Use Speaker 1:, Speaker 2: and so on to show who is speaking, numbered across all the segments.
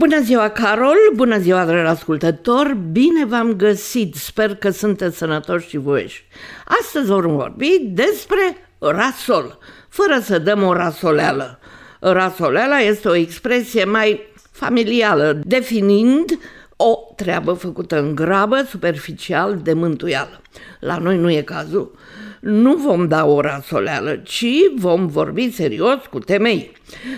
Speaker 1: Bună ziua, Carol! Bună ziua, dragi ascultători! Bine v-am găsit! Sper că sunteți sănătoși și voieși. Astăzi vom vorbi despre rasol, fără să dăm o rasoleală. Rasoleala este o expresie mai familială, definind o treabă făcută în grabă, superficial, de mântuială. La noi nu e cazul. Nu vom da o rasoleală, ci vom vorbi serios cu temei.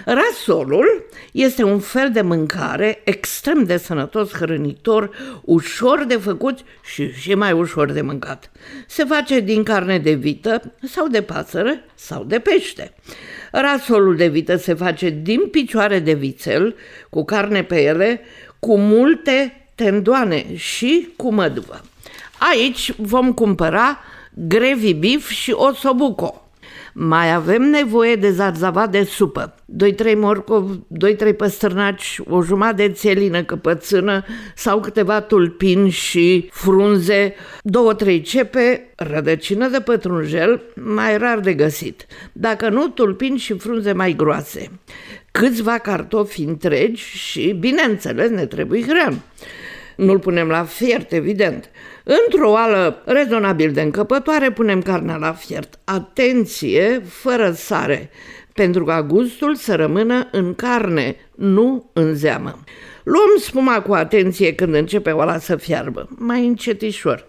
Speaker 1: Rasolul este un fel de mâncare extrem de sănătos, hrănitor, ușor de făcut și și mai ușor de mâncat. Se face din carne de vită sau de pasăre sau de pește. Rasolul de vită se face din picioare de vițel, cu carne pe ele, cu multe tendoane și cu măduvă. Aici vom cumpăra gravy beef și osobuco. Mai avem nevoie de zarzavat de supă, 2-3 morcov, 2-3 păstărnaci, o jumătate de țelină căpățână sau câteva tulpini și frunze, 2-3 cepe, rădăcină de pătrunjel, mai rar de găsit. Dacă nu, tulpini și frunze mai groase. Câțiva cartofi întregi și, bineînțeles, ne trebuie hrean. Nu-l punem la fiert, evident. Într-o oală rezonabil de încăpătoare punem carnea la fiert. Atenție, fără sare, pentru ca gustul să rămână în carne, nu în zeamă. Luăm spuma cu atenție când începe oala să fiarbă, mai încetișor.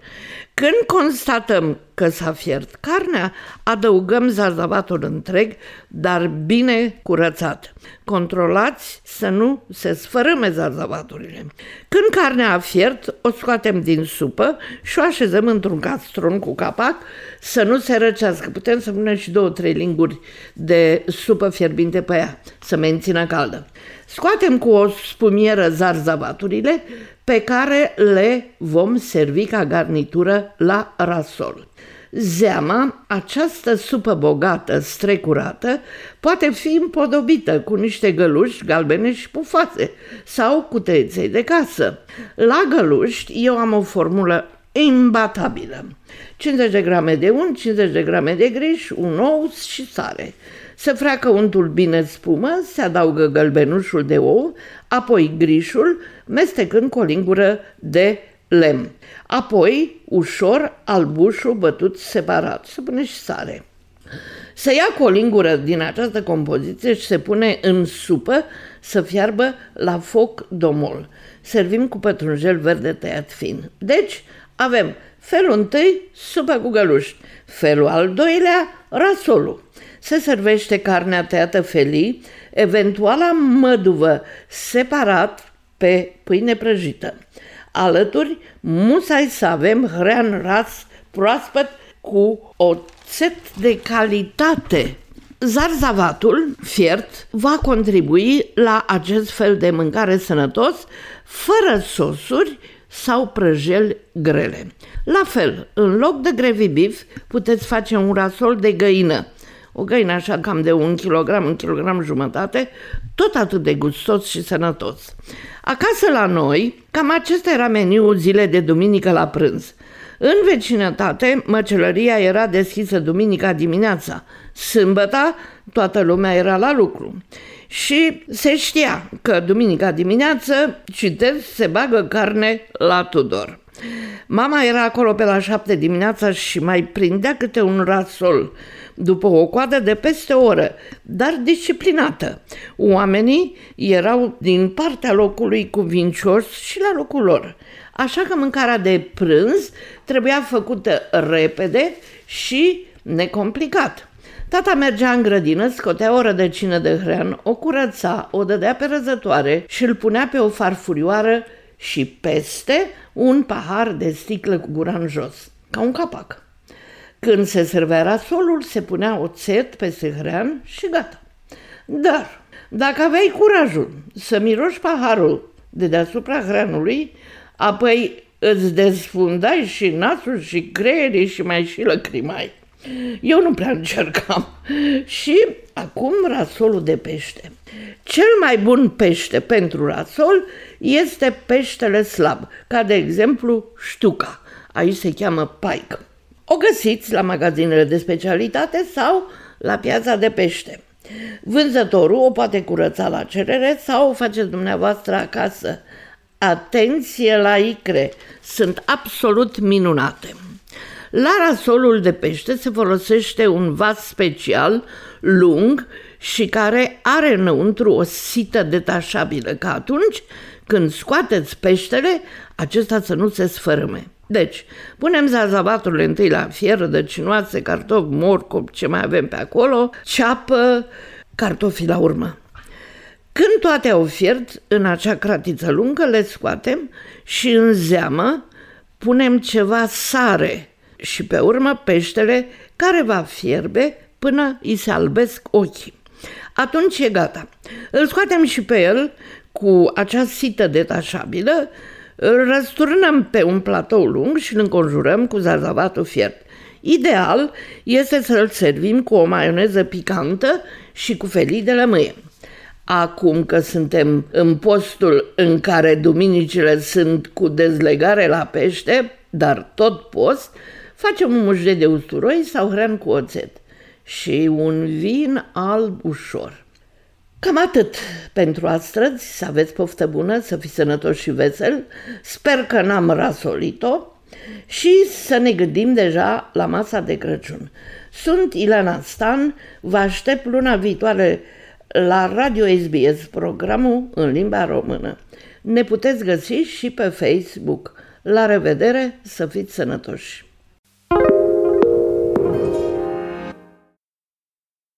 Speaker 1: Când constatăm că s-a fiert carnea, adăugăm zarzavatul întreg, dar bine curățat. Controlați să nu se sfărâme zarzavaturile. Când carnea a fiert, o scoatem din supă și o așezăm într-un castron cu capac să nu se răcească. Putem să punem și două-trei linguri de supă fierbinte pe ea, să mențină caldă. Scoatem cu o spumieră zarzavaturile pe care le vom servi ca garnitură la rasol. Zeama, această supă bogată, strecurată, poate fi împodobită cu niște găluși galbene și pufoase sau cu tăieței de casă. La găluști eu am o formulă imbatabilă. 50 de grame de unt, 50 de grame de griș, un ou și sare. Se freacă untul bine spumă, se adaugă gălbenușul de ou, apoi grișul, mestecând cu o lingură de lemn. Apoi, ușor, albușul bătut separat. Se pune și sare. Se ia cu o lingură din această compoziție și se pune în supă să fiarbă la foc domol. Servim cu pătrunjel verde tăiat fin. Deci, avem felul întâi, supă cu găluși. Felul al doilea, rasolul. Se servește carnea tăiată felii, eventuala măduvă separat pe pâine prăjită. Alături, musai să avem hrean ras proaspăt cu o țet de calitate. Zarzavatul fiert va contribui la acest fel de mâncare sănătos, fără sosuri sau prăjeli grele. La fel, în loc de gravy beef, puteți face un rasol de găină, o găină așa cam de un kilogram, un kilogram jumătate, tot atât de gustos și sănătos. Acasă la noi, cam acesta era meniul zile de duminică la prânz. În vecinătate, măcelăria era deschisă duminica dimineața. Sâmbăta, toată lumea era la lucru. Și se știa că duminica dimineață, citez, se bagă carne la Tudor. Mama era acolo pe la șapte dimineața și mai prindea câte un rasol după o coadă de peste o oră, dar disciplinată. Oamenii erau din partea locului cuvincioși și la locul lor. Așa că mâncarea de prânz trebuia făcută repede și necomplicat. Tata mergea în grădină, scotea o rădăcină de hrean, o curăța, o dădea pe răzătoare și îl punea pe o farfurioară și peste un pahar de sticlă cu gura în jos, ca un capac. Când se servea rasolul, se punea oțet peste hrean și gata. Dar, dacă aveai curajul să miroși paharul de deasupra hreanului, apoi îți desfundai și nasul și creierii și mai și lăcrimai. Eu nu prea încercam. Și acum rasolul de pește. Cel mai bun pește pentru rasol este peștele slab, ca de exemplu ștuca. Aici se cheamă paică. O găsiți la magazinele de specialitate sau la piața de pește. Vânzătorul o poate curăța la cerere sau o faceți dumneavoastră acasă. Atenție la icre, sunt absolut minunate. La rasolul de pește se folosește un vas special lung și care are înăuntru o sită detașabilă, ca atunci când scoateți peștele, acesta să nu se sfărâme. Deci, punem zazavaturile întâi la fier, rădăcinoase, cartofi, morcov, ce mai avem pe acolo, ceapă, cartofii la urmă. Când toate au fiert, în acea cratiță lungă le scoatem și în zeamă punem ceva sare și pe urmă peștele care va fierbe până îi se albesc ochii. Atunci e gata. Îl scoatem și pe el cu acea sită detașabilă, îl răsturnăm pe un platou lung și îl înconjurăm cu zarzavatul fiert. Ideal este să-l servim cu o maioneză picantă și cu felii de lămâie. Acum că suntem în postul în care duminicile sunt cu dezlegare la pește, dar tot post, facem un mușde de usturoi sau hrăn cu oțet și un vin alb ușor. Cam atât pentru astăzi, să aveți poftă bună, să fiți sănătoși și vesel, sper că n-am rasolit-o și să ne gândim deja la masa de Crăciun. Sunt Ileana Stan, vă aștept luna viitoare la Radio SBS, programul în limba română. Ne puteți găsi și pe Facebook. La revedere, să fiți sănătoși!